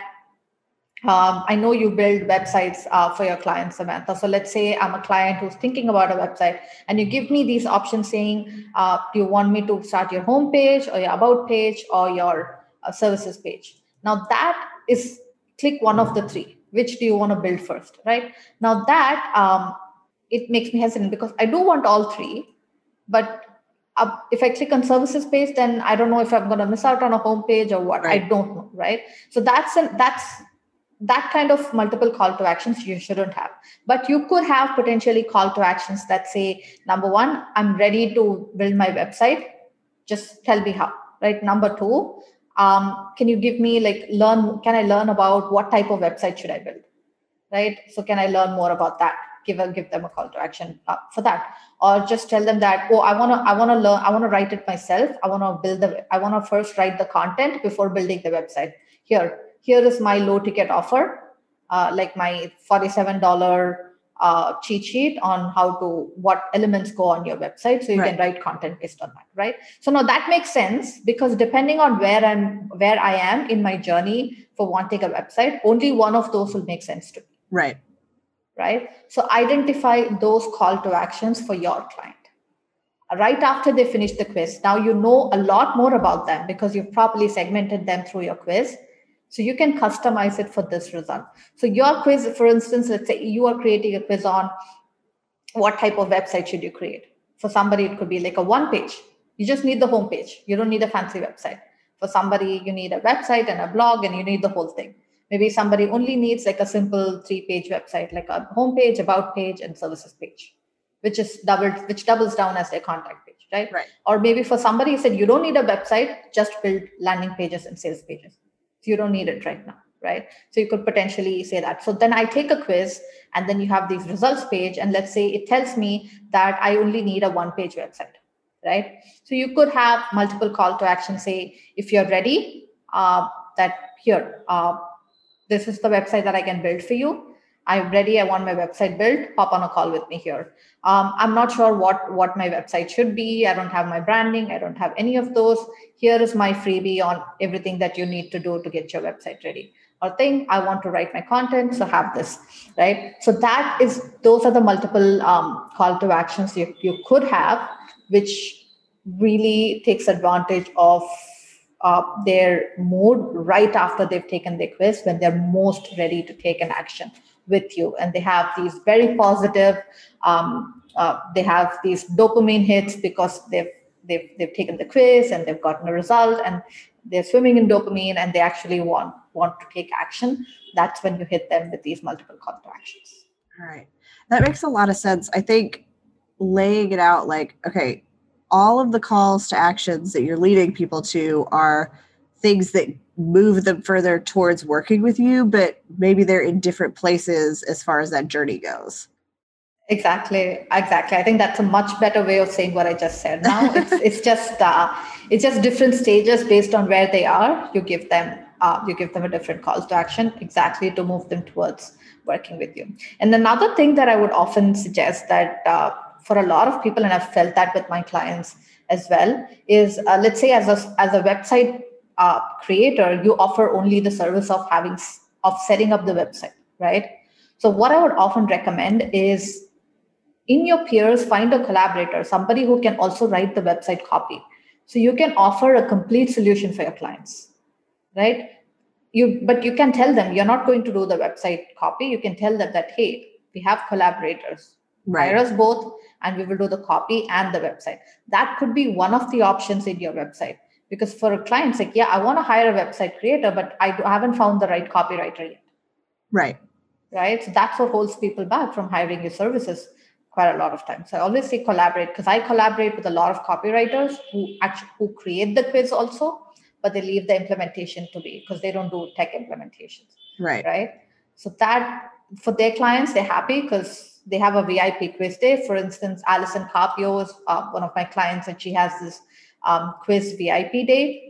um, I know you build websites uh, for your clients, Samantha. So let's say I'm a client who's thinking about a website, and you give me these options saying, uh, "Do you want me to start your homepage or your about page, or your uh, services page?" Now that is click one of the three which do you want to build first right? Now that um, it makes me hesitant because i do want all three but uh, if i click on services page then i don't know if i'm going to miss out on a home page or what. Right. i don't know right? So that's an that's that kind of multiple call to actions you shouldn't have. But you could have potentially call to actions that say number one i'm ready to build my website. Just tell me how right? Number two um, can you give me like learn can i learn about what type of website should i build? Right? So can i learn more about that? Give a, give them a call to action uh, for that. Or just tell them that oh i want to i want to learn i want to write it myself. I want to build the i want to first write the content before building the website. Here here is my low ticket offer uh, like my $47 uh, cheat sheet on how to what elements go on your website so you right. can write content based on that right? So now that makes sense because depending on where i'm where i am in my journey for wanting a website only one of those will make sense to me. Right. Right? So identify those call to actions for your client. Right after they finish the quiz now you know a lot more about them because you've properly segmented them through your quiz so you can customize it for this result. So your quiz, for instance, let's say you are creating a quiz on what type of website should you create. For somebody, it could be like a one page. You just need the home page. You don't need a fancy website. For somebody, you need a website and a blog, and you need the whole thing. Maybe somebody only needs like a simple three-page website, like a home page, about page, and services page, which is doubled, which doubles down as their contact page, right? Right. Or maybe for somebody you said you don't need a website, just build landing pages and sales pages you don't need it right now right? So you could potentially say that. So then i take a quiz and then you have these results page and let's say it tells me that i only need a one page website right? So you could have multiple call to action say if you're ready uh, that here uh, this is the website that i can build for you i'm ready i want my website built hop on a call with me here. Um, i'm not sure what what my website should be i don't have my branding i don't have any of those. Here is my freebie on everything that you need to do to get your website ready. Or thing i want to write my content so have this right? So that is those are the multiple um, call to actions you, you could have which really takes advantage of uh, their mood right after they've taken their quiz when they're most ready to take an action with you. And they have these very positive um, uh, they have these dopamine hits because they've they've they've taken the quiz and they've gotten a result and they're swimming in dopamine and they actually want want to take action. That's when you hit them with these multiple call to actions all right. That makes a lot of sense. I think laying it out like okay all of the calls to actions that you're leading people to are things that move them further towards working with you, but maybe they're in different places as far as that journey goes. Exactly, exactly. I think that's a much better way of saying what I just said. Now it's it's just uh, it's just different stages based on where they are. You give them uh, you give them a different call to action exactly to move them towards working with you. And another thing that I would often suggest that uh, for a lot of people, and I've felt that with my clients as well, is uh, let's say as a as a website uh, creator, you offer only the service of having of setting up the website, right? So, what I would often recommend is in your peers, find a collaborator, somebody who can also write the website copy. So, you can offer a complete solution for your clients, right? You, but you can tell them you're not going to do the website copy. You can tell them that, hey, we have collaborators. Right. Hire us both, and we will do the copy and the website. That could be one of the options in your website because for a client, like, yeah, I want to hire a website creator, but I haven't found the right copywriter yet. Right right? So that's what holds people back from hiring your services quite a lot of times. So I always say collaborate because I collaborate with a lot of copywriters who actually who create the quiz also, but they leave the implementation to be because they don't do tech implementations. Right. Right. So that for their clients, they're happy because they have a VIP quiz day. For instance, Allison Carpio is uh, one of my clients, and she has this um, quiz VIP day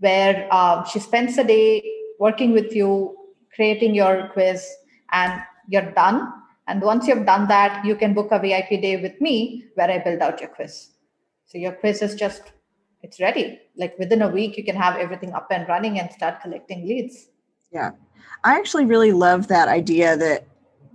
where um, she spends a day working with you, creating your quiz, and you're done. And once you've done that, you can book a VIP day with me where I build out your quiz. So your quiz is just, it's ready. Like within a week, you can have everything up and running and start collecting leads. Yeah. I actually really love that idea that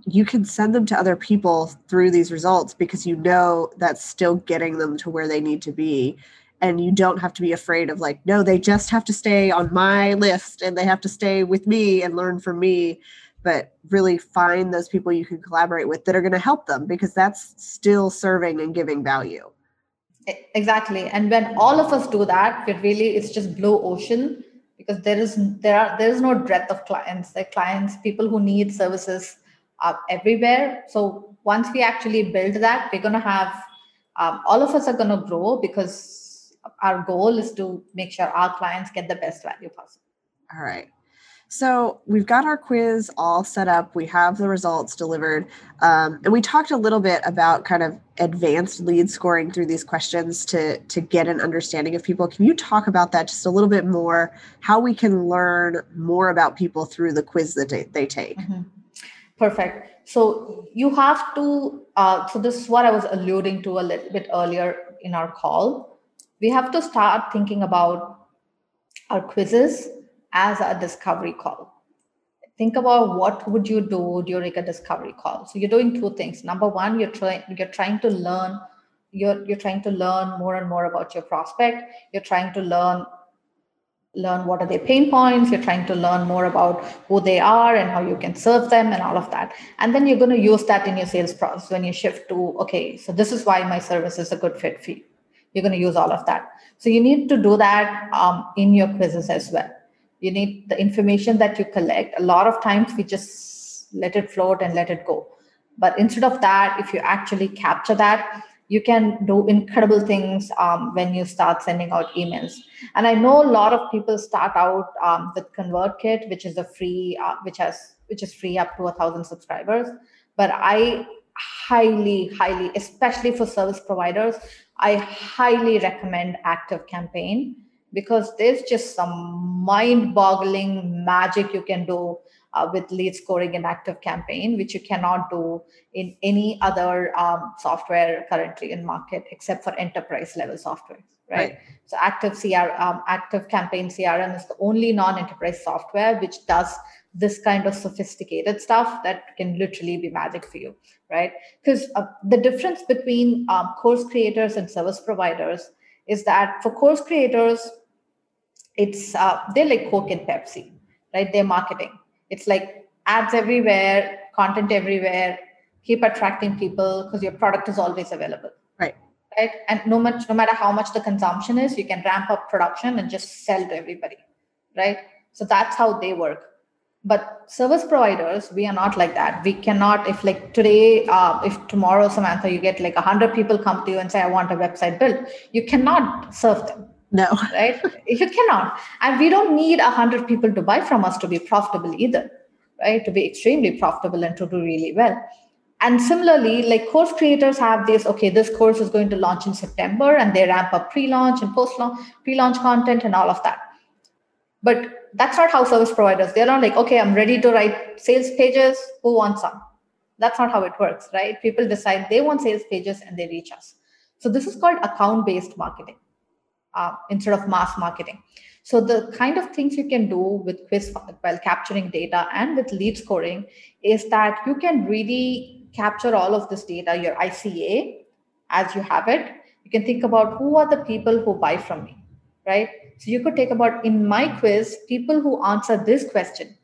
you can send them to other people through these results because you know that's still getting them to where they need to be and you don't have to be afraid of like no they just have to stay on my list and they have to stay with me and learn from me. But really find those people you can collaborate with that are going to help them because that's still serving and giving value. Exactly. And when all of us do that it really it's just blue ocean because there is there are there is no breadth of clients. The clients people who need services are everywhere. So once we actually build that we're going to have um, all of us are going to grow because our goal is to make sure our clients get the best value possible all right so we've got our quiz all set up. We have the results delivered. Um, and we talked a little bit about kind of advanced lead scoring through these questions to, to get an understanding of people. Can you talk about that just a little bit more? How we can learn more about people through the quiz that they, they take? Mm-hmm. Perfect. So you have to, uh, so this is what I was alluding to a little bit earlier in our call. We have to start thinking about our quizzes as a discovery call. Think about what would you do during a discovery call. So you're doing two things. Number one you're trying you're trying to learn you're you're trying to learn more and more about your prospect. You're trying to learn learn what are their pain points. You're trying to learn more about who they are and how you can serve them and all of that. And then you're going to use that in your sales process when you shift to okay so this is why my service is a good fit for you you're going to use all of that. So you need to do that um, in your quizzes as well. You need the information that you collect. A lot of times we just let it float and let it go. But instead of that if you actually capture that you can do incredible things um, when you start sending out emails. And i know a lot of people start out um, with convertkit which is a free uh, which has which is free up to a thousand subscribers. But i highly highly especially for service providers i highly recommend ActiveCampaign because there's just some mind boggling magic you can do uh, with lead scoring in ActiveCampaign which you cannot do in any other um, software currently in market except for enterprise level software right, right. so active cr um, ActiveCampaign crm is the only non-enterprise software which does this kind of sophisticated stuff that can literally be magic for you right? Because uh, the difference between um, course creators and service providers is that for course creators it's uh, they're like coke and pepsi right? They're marketing. It's like ads everywhere content everywhere. Keep attracting people because your product is always available. Right. Right? And no much no matter how much the consumption is you can ramp up production and just sell to everybody right? So that's how they work but service providers we are not like that we cannot if like today uh, if tomorrow samantha you get like 100 people come to you and say i want a website built you cannot serve them no. Right? You cannot. And we don't need 100 people to buy from us to be profitable either, right? To be extremely profitable and to do really well. And similarly, like course creators have this, okay, this course is going to launch in September and they ramp up pre launch and post launch, pre launch content and all of that. But that's not how service providers, they're not like, okay, I'm ready to write sales pages. Who wants some? That's not how it works, right? People decide they want sales pages and they reach us. So this is called account based marketing uh, instead of mass marketing. So the kind of things you can do with quiz while capturing data and with lead scoring is that you can really capture all of this data, your ICA, as you have it. You can think about who are the people who buy from me, right? So you could take about in my quiz, people who answer this question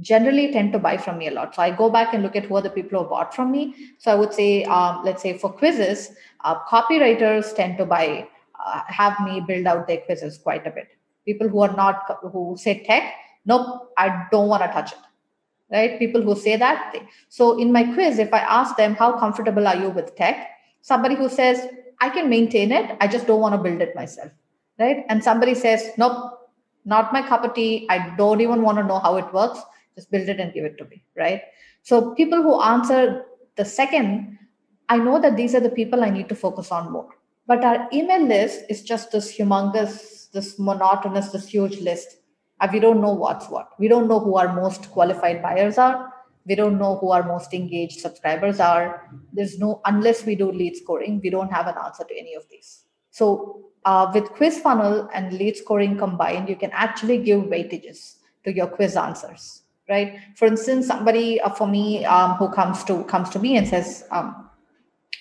generally tend to buy from me a lot. So I go back and look at who are the people who bought from me. So I would say, um, let's say for quizzes, uh, copywriters tend to buy, uh, have me build out their quizzes quite a bit people who are not who say tech nope i don't want to touch it right people who say that so in my quiz if i ask them how comfortable are you with tech somebody who says i can maintain it i just don't want to build it myself right and somebody says nope not my cup of tea i don't even want to know how it works just build it and give it to me right so people who answer the second i know that these are the people i need to focus on more but our email list is just this humongous this monotonous, this huge list. And we don't know what's what. We don't know who our most qualified buyers are. We don't know who our most engaged subscribers are. There's no, unless we do lead scoring, we don't have an answer to any of these. So uh, with quiz funnel and lead scoring combined, you can actually give weightages to your quiz answers, right? For instance, somebody uh, for me um, who comes to comes to me and says, um,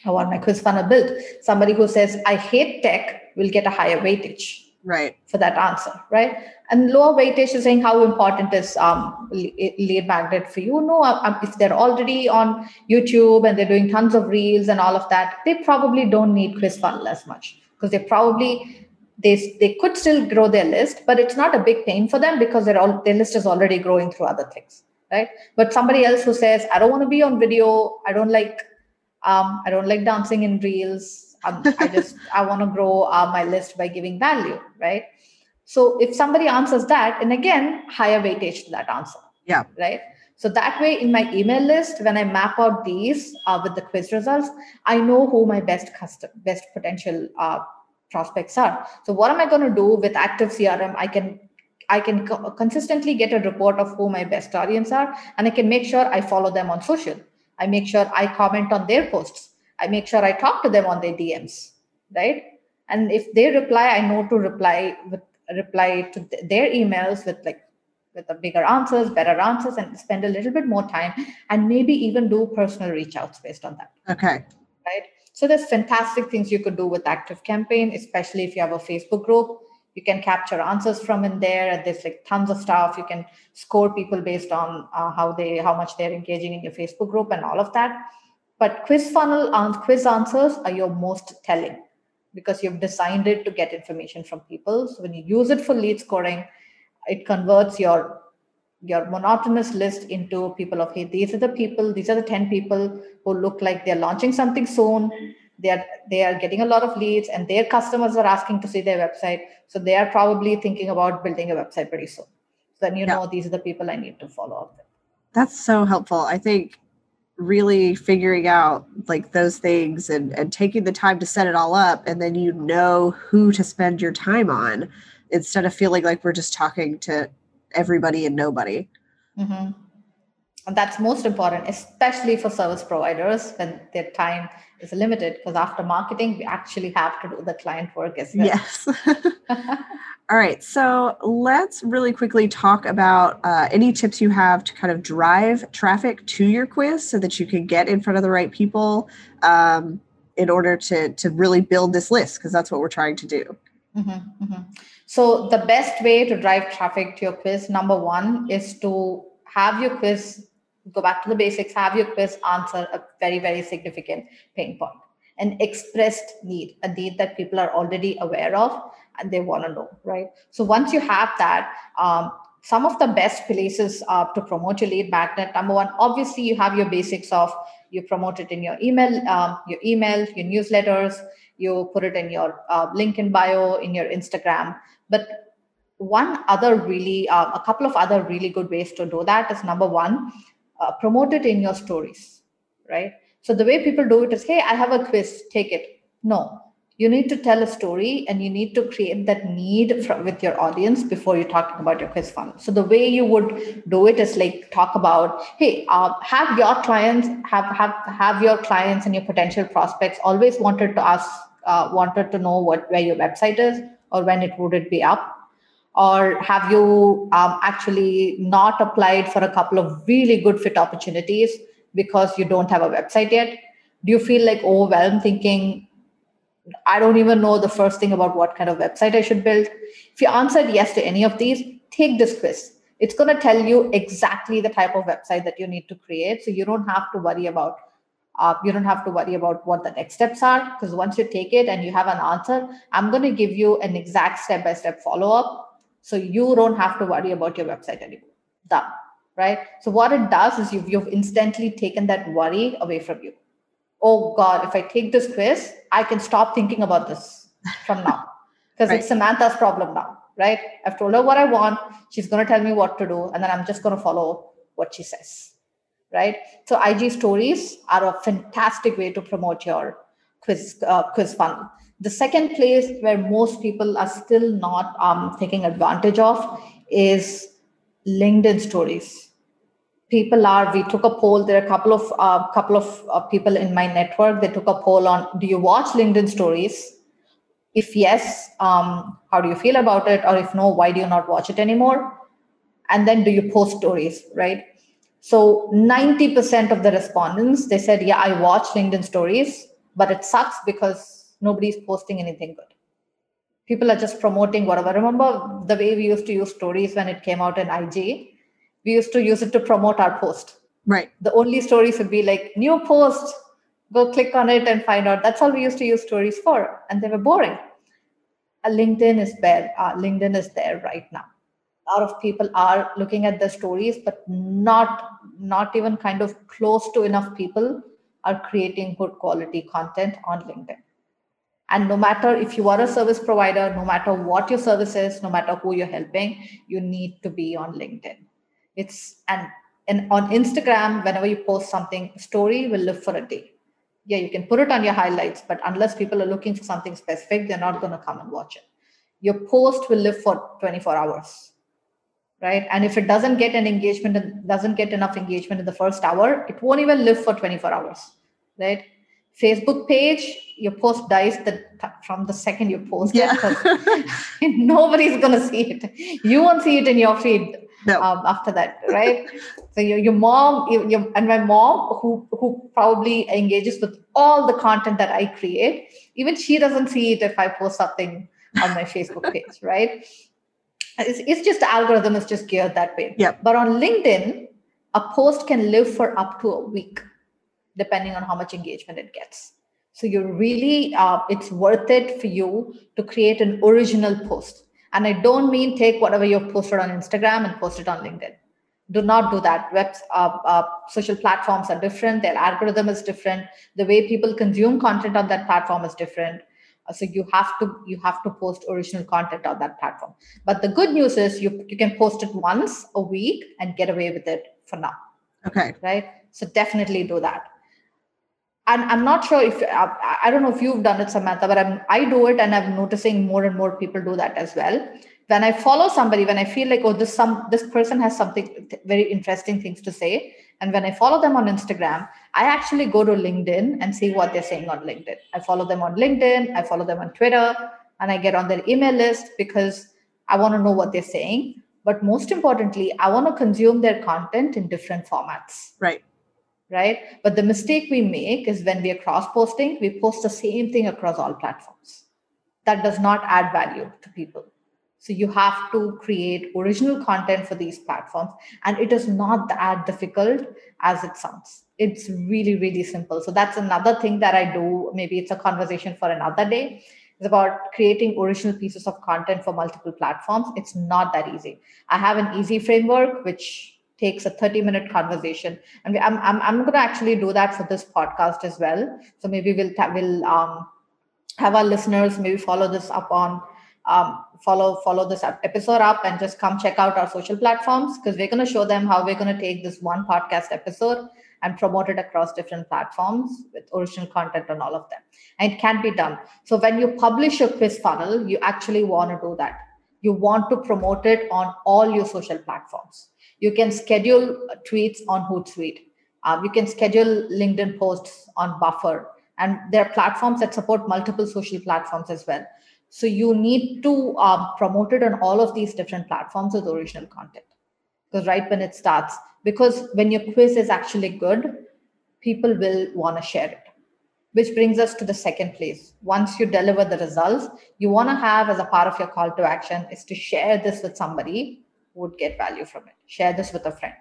"I want my quiz funnel built." Somebody who says, "I hate tech," will get a higher weightage right for that answer right and lower weightage is saying how important is um, lead magnet for you no uh, um, if they're already on youtube and they're doing tons of reels and all of that they probably don't need quiz funnel as much because they probably they, they could still grow their list but it's not a big pain for them because their all their list is already growing through other things right? But somebody else who says i don't want to be on video i don't like um, i don't like dancing in reels um, i just i want to grow uh, my list by giving value right? So if somebody answers that and again higher weightage to that answer yeah. right? So that way in my email list when i map out these uh, with the quiz results i know who my best custom best potential uh, prospects are so what am i going to do with active crm i can i can co- consistently get a report of who my best audience are and i can make sure i follow them on social i make sure i comment on their posts I make sure I talk to them on their DMs, right? And if they reply, I know to reply with reply to th- their emails with like with the bigger answers, better answers, and spend a little bit more time and maybe even do personal reach outs based on that. Okay. Right. So there's fantastic things you could do with ActiveCampaign, especially if you have a Facebook group. You can capture answers from in there, and there's like tons of stuff. You can score people based on uh, how they how much they're engaging in your Facebook group and all of that. But quiz funnel and quiz answers are your most telling because you've designed it to get information from people. So when you use it for lead scoring, it converts your your monotonous list into people of hey these are the people these are the 10 people who look like they're launching something soon. They are they are getting a lot of leads and their customers are asking to see their website. So they are probably thinking about building a website pretty soon. So then you yeah. know these are the people i need to follow up with. That's so helpful. I think really figuring out like those things and, and taking the time to set it all up and then you know who to spend your time on instead of feeling like we're just talking to everybody and nobody mm-hmm. and that's most important especially for service providers when their time is limited because after marketing we actually have to do the client work as well yes All right, so let's really quickly talk about uh, any tips you have to kind of drive traffic to your quiz so that you can get in front of the right people um, in order to to really build this list because that's what we're trying to do. Mm-hmm, mm-hmm. So the best way to drive traffic to your quiz, number one, is to have your quiz go back to the basics. Have your quiz answer a very very significant pain point, an expressed need, a need that people are already aware of and they want to know, right? So once you have that, um, some of the best places uh, to promote your lead magnet. Number one, obviously, you have your basics of you promote it in your email, um, your email, your newsletters. You put it in your uh, link in bio, in your Instagram. But one other really, uh, a couple of other really good ways to do that is number one, uh, promote it in your stories, right? So the way people do it is, hey, I have a quiz, take it. No, you need to tell a story and you need to create that need from, with your audience before you're talking about your quiz funnel so the way you would do it is like talk about hey uh, have your clients have have have your clients and your potential prospects always wanted to ask uh, wanted to know what where your website is or when it would it be up? Or have you um, actually not applied for a couple of really good fit opportunities because you don't have a website yet? Do you feel like overwhelmed thinking i don't even know the first thing about what kind of website i should build if you answered yes to any of these take this quiz. It's going to tell you exactly the type of website that you need to create so you don't have to worry about uh, you don't have to worry about what the next steps are because once you take it and you have an answer i'm going to give you an exact step by step follow up so you don't have to worry about your website anymore done right so what it does is you've, you've instantly taken that worry away from you oh god if i take this quiz i can stop thinking about this from now because right. it's samantha's problem now right? I've told her what I want. She's going to tell me what to do. And then I'm just going to follow what she says, right? So IG stories are a fantastic way to promote your quiz, uh, quiz funnel. The second place where most people are still not um, taking advantage of is LinkedIn stories. People are. We took a poll. There are a couple of uh, couple of uh, people in my network. They took a poll on: Do you watch LinkedIn stories? If yes, um, how do you feel about it? Or if no, why do you not watch it anymore? And then do you post stories, right? So 90% of the respondents, they said, yeah, I watch LinkedIn stories, but it sucks because nobody's posting anything good. People are just promoting whatever. Remember the way we used to use stories when it came out in IG? We used to use it to promote our post. Right. The only stories would be like new post, go click on it and find out. That's all we used to use stories for, and they were boring. A LinkedIn is there. Uh, LinkedIn is there right now. A lot of people are looking at the stories, but not not even kind of close to enough people are creating good quality content on LinkedIn. And no matter if you are a service provider, no matter what your service is, no matter who you're helping, you need to be on LinkedIn. It's and, and on Instagram, whenever you post something, story will live for a day yeah, you can put it on your highlights, but unless people are looking for something specific, they're not going to come and watch it. Your post will live for 24 hours, right? And if it doesn't get an engagement and doesn't get enough engagement in the first hour, it won't even live for 24 hours, right? Facebook page, your post dies the, from the second you post yeah. it. nobody's going to see it. You won't see it in your feed no. um, after that, right? so your, your mom, your, your, and my mom, who who probably engages with all the content that I create, even she doesn't see it if I post something on my Facebook page, right? It's, it's just the algorithm is just geared that way. Yeah. But on LinkedIn, a post can live for up to a week, depending on how much engagement it gets. So you're really, uh, it's worth it for you to create an original post and I don't mean take whatever you've posted on Instagram and post it on LinkedIn. Do not do that. Webs, uh, uh, social platforms are different. Their algorithm is different. The way people consume content on that platform is different. Uh, so you have to you have to post original content on that platform. But the good news is you you can post it once a week and get away with it for now. Okay. Right. So definitely do that and i'm not sure if uh, i don't know if you've done it samantha but i'm i do it and i'm noticing more and more people do that as well when i follow somebody when i feel like oh this some this person has something very interesting things to say and when i follow them on instagram i actually go to linkedin and see what they're saying on linkedin i follow them on linkedin i follow them on twitter and i get on their email list because i want to know what they're saying but most importantly i want to consume their content in different formats right right? But the mistake we make is when we are cross posting, we post the same thing across all platforms. That does not add value to people. So you have to create original content for these platforms. And it is not that difficult as it sounds. It's really, really simple. So that's another thing that I do. Maybe it's a conversation for another day. It's about creating original pieces of content for multiple platforms. It's not that easy. I have an easy framework, which takes a 30 minute conversation and i'm, I'm, I'm going to actually do that for this podcast as well so maybe we'll we'll um, have our listeners maybe follow this up on um, follow follow this episode up and just come check out our social platforms because we're going to show them how we're going to take this one podcast episode and promote it across different platforms with original content on all of them and it can be done so when you publish a quiz funnel you actually want to do that you want to promote it on all your social platforms you can schedule tweets on Hootsuite. Uh, you can schedule LinkedIn posts on Buffer. And there are platforms that support multiple social platforms as well. So you need to um, promote it on all of these different platforms with original content. Because right when it starts, because when your quiz is actually good, people will want to share it. Which brings us to the second place. Once you deliver the results, you want to have as a part of your call to action is to share this with somebody who would get value from it. Share this with a friend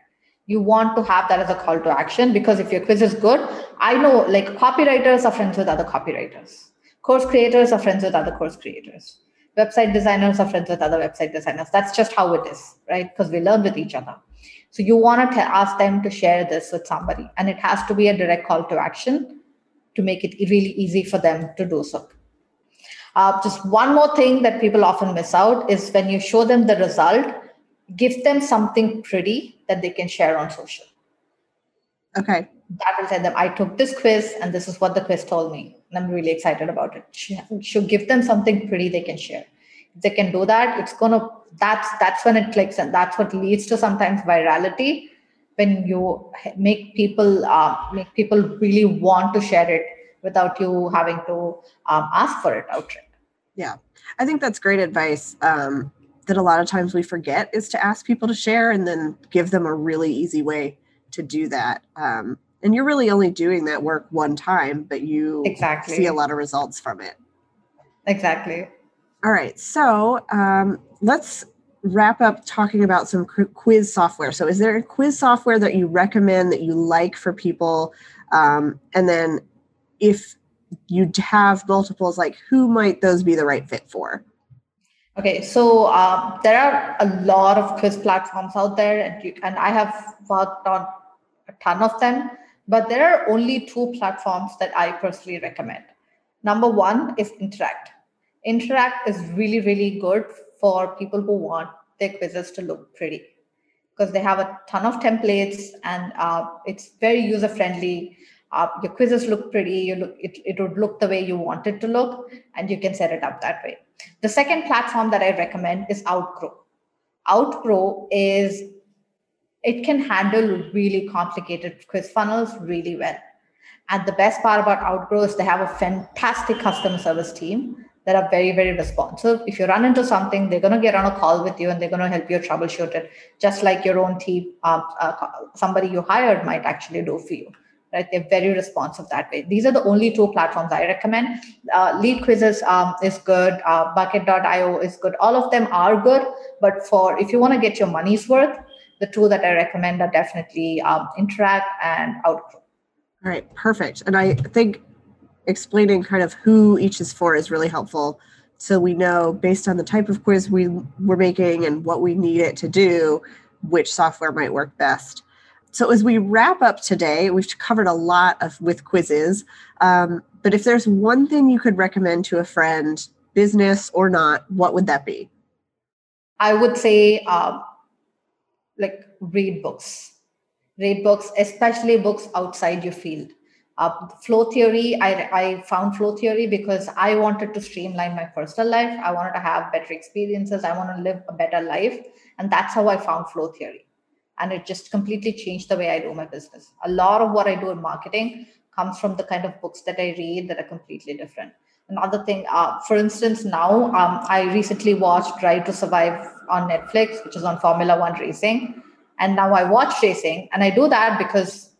you want to have that as a call to action because if your quiz is good i know like copywriters are friends with other copywriters course creators are friends with other course creators website designers are friends with other website designers that's just how it is right because we learn with each other so you want to ask them to share this with somebody and it has to be a direct call to action to make it really easy for them to do so uh, just one more thing that people often miss out is when you show them the result give them something pretty that they can share on social. Okay. That will tell them, I took this quiz and this is what the quiz told me. And I'm really excited about it. She should give them something pretty they can share. If they can do that, it's gonna that's that's when it clicks and that's what leads to sometimes virality when you make people uh, make people really want to share it without you having to um, ask for it outright. Yeah, I think that's great advice. Um, that a lot of times we forget is to ask people to share and then give them a really easy way to do that. Um, and you're really only doing that work one time, but you exactly see a lot of results from it. Exactly. All right. So um, let's wrap up talking about some quiz software. So, is there a quiz software that you recommend that you like for people? Um, and then, if you have multiples, like who might those be the right fit for? Okay, so uh, there are a lot of quiz platforms out there, and you, and I have worked on a ton of them. But there are only two platforms that I personally recommend. Number one is Interact. Interact is really, really good for people who want their quizzes to look pretty because they have a ton of templates and uh, it's very user friendly. Uh, your quizzes look pretty. You look it, it would look the way you want it to look, and you can set it up that way. The second platform that I recommend is Outgrow. Outgrow is it can handle really complicated quiz funnels really well. And the best part about Outgrow is they have a fantastic customer service team that are very, very responsive. If you run into something, they're going to get on a call with you and they're going to help you troubleshoot it, just like your own team, uh, uh, somebody you hired might actually do for you right? They're very responsive that way. These are the only two platforms I recommend. Uh, LeadQuizzes um, is good. Uh, Bucket.io is good. All of them are good, but for if you want to get your money's worth, the two that I recommend are definitely um, Interact and Outgrow. All right, perfect. And I think explaining kind of who each is for is really helpful. So we know based on the type of quiz we we're making and what we need it to do, which software might work best. So as we wrap up today, we've covered a lot of with quizzes. Um, but if there's one thing you could recommend to a friend, business or not, what would that be? I would say, uh, like read books. Read books, especially books outside your field. Uh, flow theory, I, I found flow theory because I wanted to streamline my personal life. I wanted to have better experiences. I want to live a better life. And that's how I found flow theory and it just completely changed the way I do my business. A lot of what I do in marketing comes from the kind of books that I read that are completely different. Another thing, uh, for instance, now um, I recently watched Drive to Survive on Netflix, which is on Formula One racing. And now I watch racing, and I do that because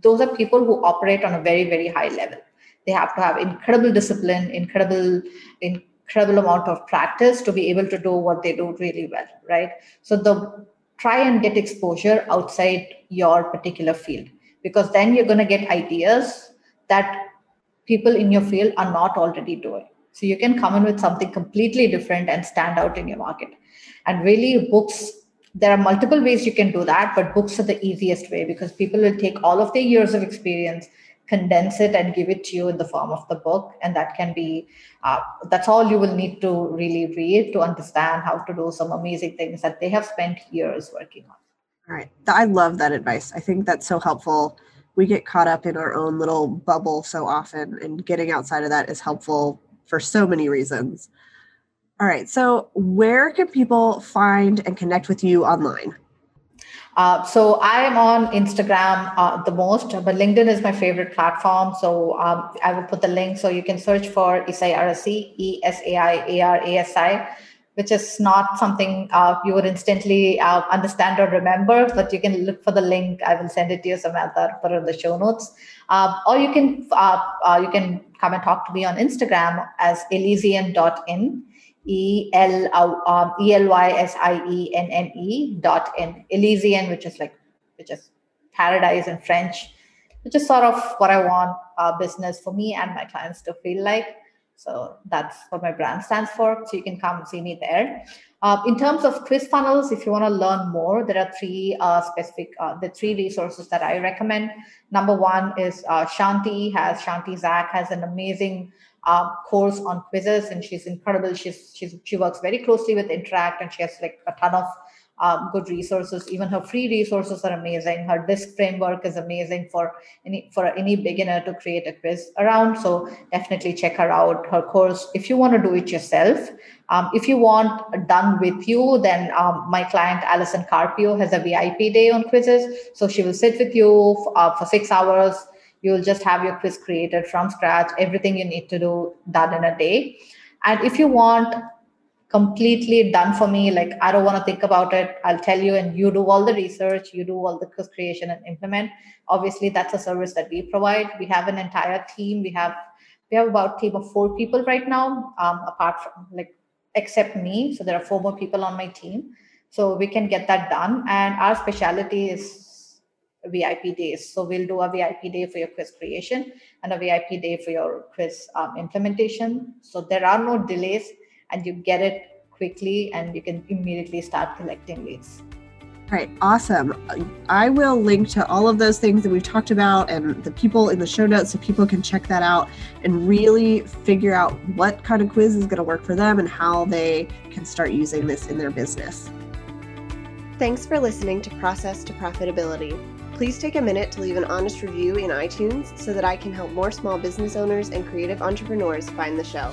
those are people who operate on a very, very high level. They have to have incredible discipline, incredible, incredible amount of practice to be able to do what they do really well, right? So the try and get exposure outside your particular field because then you're going to get ideas that people in your field are not already doing. So you can come in with something completely different and stand out in your market. And really books there are multiple ways you can do that but books are the easiest way because people will take all of their years of experience condense it and give it to you in the form of the book. And that can be uh, that's all you will need to really read to understand how to do some amazing things that they have spent years working on. All right. I love that advice. I think that's so helpful we get caught up in our own little bubble so often and getting outside of that is helpful for so many reasons. All right so where can people find and connect with you online? Uh, so I am on Instagram uh, the most, but LinkedIn is my favorite platform. So um, I will put the link so you can search for Esai Arasi, E S A I A R A S I, which is not something uh, you would instantly uh, understand or remember, but you can look for the link. I will send it to you, Samantha, put in the show notes. Uh, or you can uh, you can come and talk to me on Instagram as elysienne.in E L um, E L Y S I E N N E dot in Elysian, which is like which is paradise in French, which is sort of what I want uh, business for me and my clients to feel like. So that's what my brand stands for. So you can come see me there. Uh, in terms of quiz funnels, if you want to learn more, there are three uh, specific, uh, the three resources that I recommend. Number one is uh, Chanti has Chanti Zak has an amazing uh, course on quizzes, and she's incredible. She's she's she works very closely with Interact, and she has like a ton of um, good resources. Even her free resources are amazing. Her disc framework is amazing for any for any beginner to create a quiz around. So definitely check her out. Her course, if you want to do it yourself, um, if you want done with you, then um, my client Allison Carpio has a VIP day on quizzes. So she will sit with you uh, for six hours You'll just have your quiz created from scratch, everything you need to do done in a day. And if you want completely done for me, like I don't want to think about it, I'll tell you, and you do all the research, you do all the quiz creation and implement. Obviously, that's a service that we provide. We have an entire team. We have we have about a team of four people right now, um, apart from like except me. So there are four more people on my team. So we can get that done. And our specialty is VIP days. So we'll do a VIP day for your quiz creation and a VIP day for your quiz um, implementation. So there are no delays and you get it quickly and you can immediately start collecting leads. All right, awesome. I will link to all of those things that we've talked about and the people in the show notes so people can check that out and really figure out what kind of quiz is going to work for them and how they can start using this in their business. Thanks for listening to Process to Profitability. Please take a minute to leave an honest review in iTunes so that I can help more small business owners and creative entrepreneurs find the show.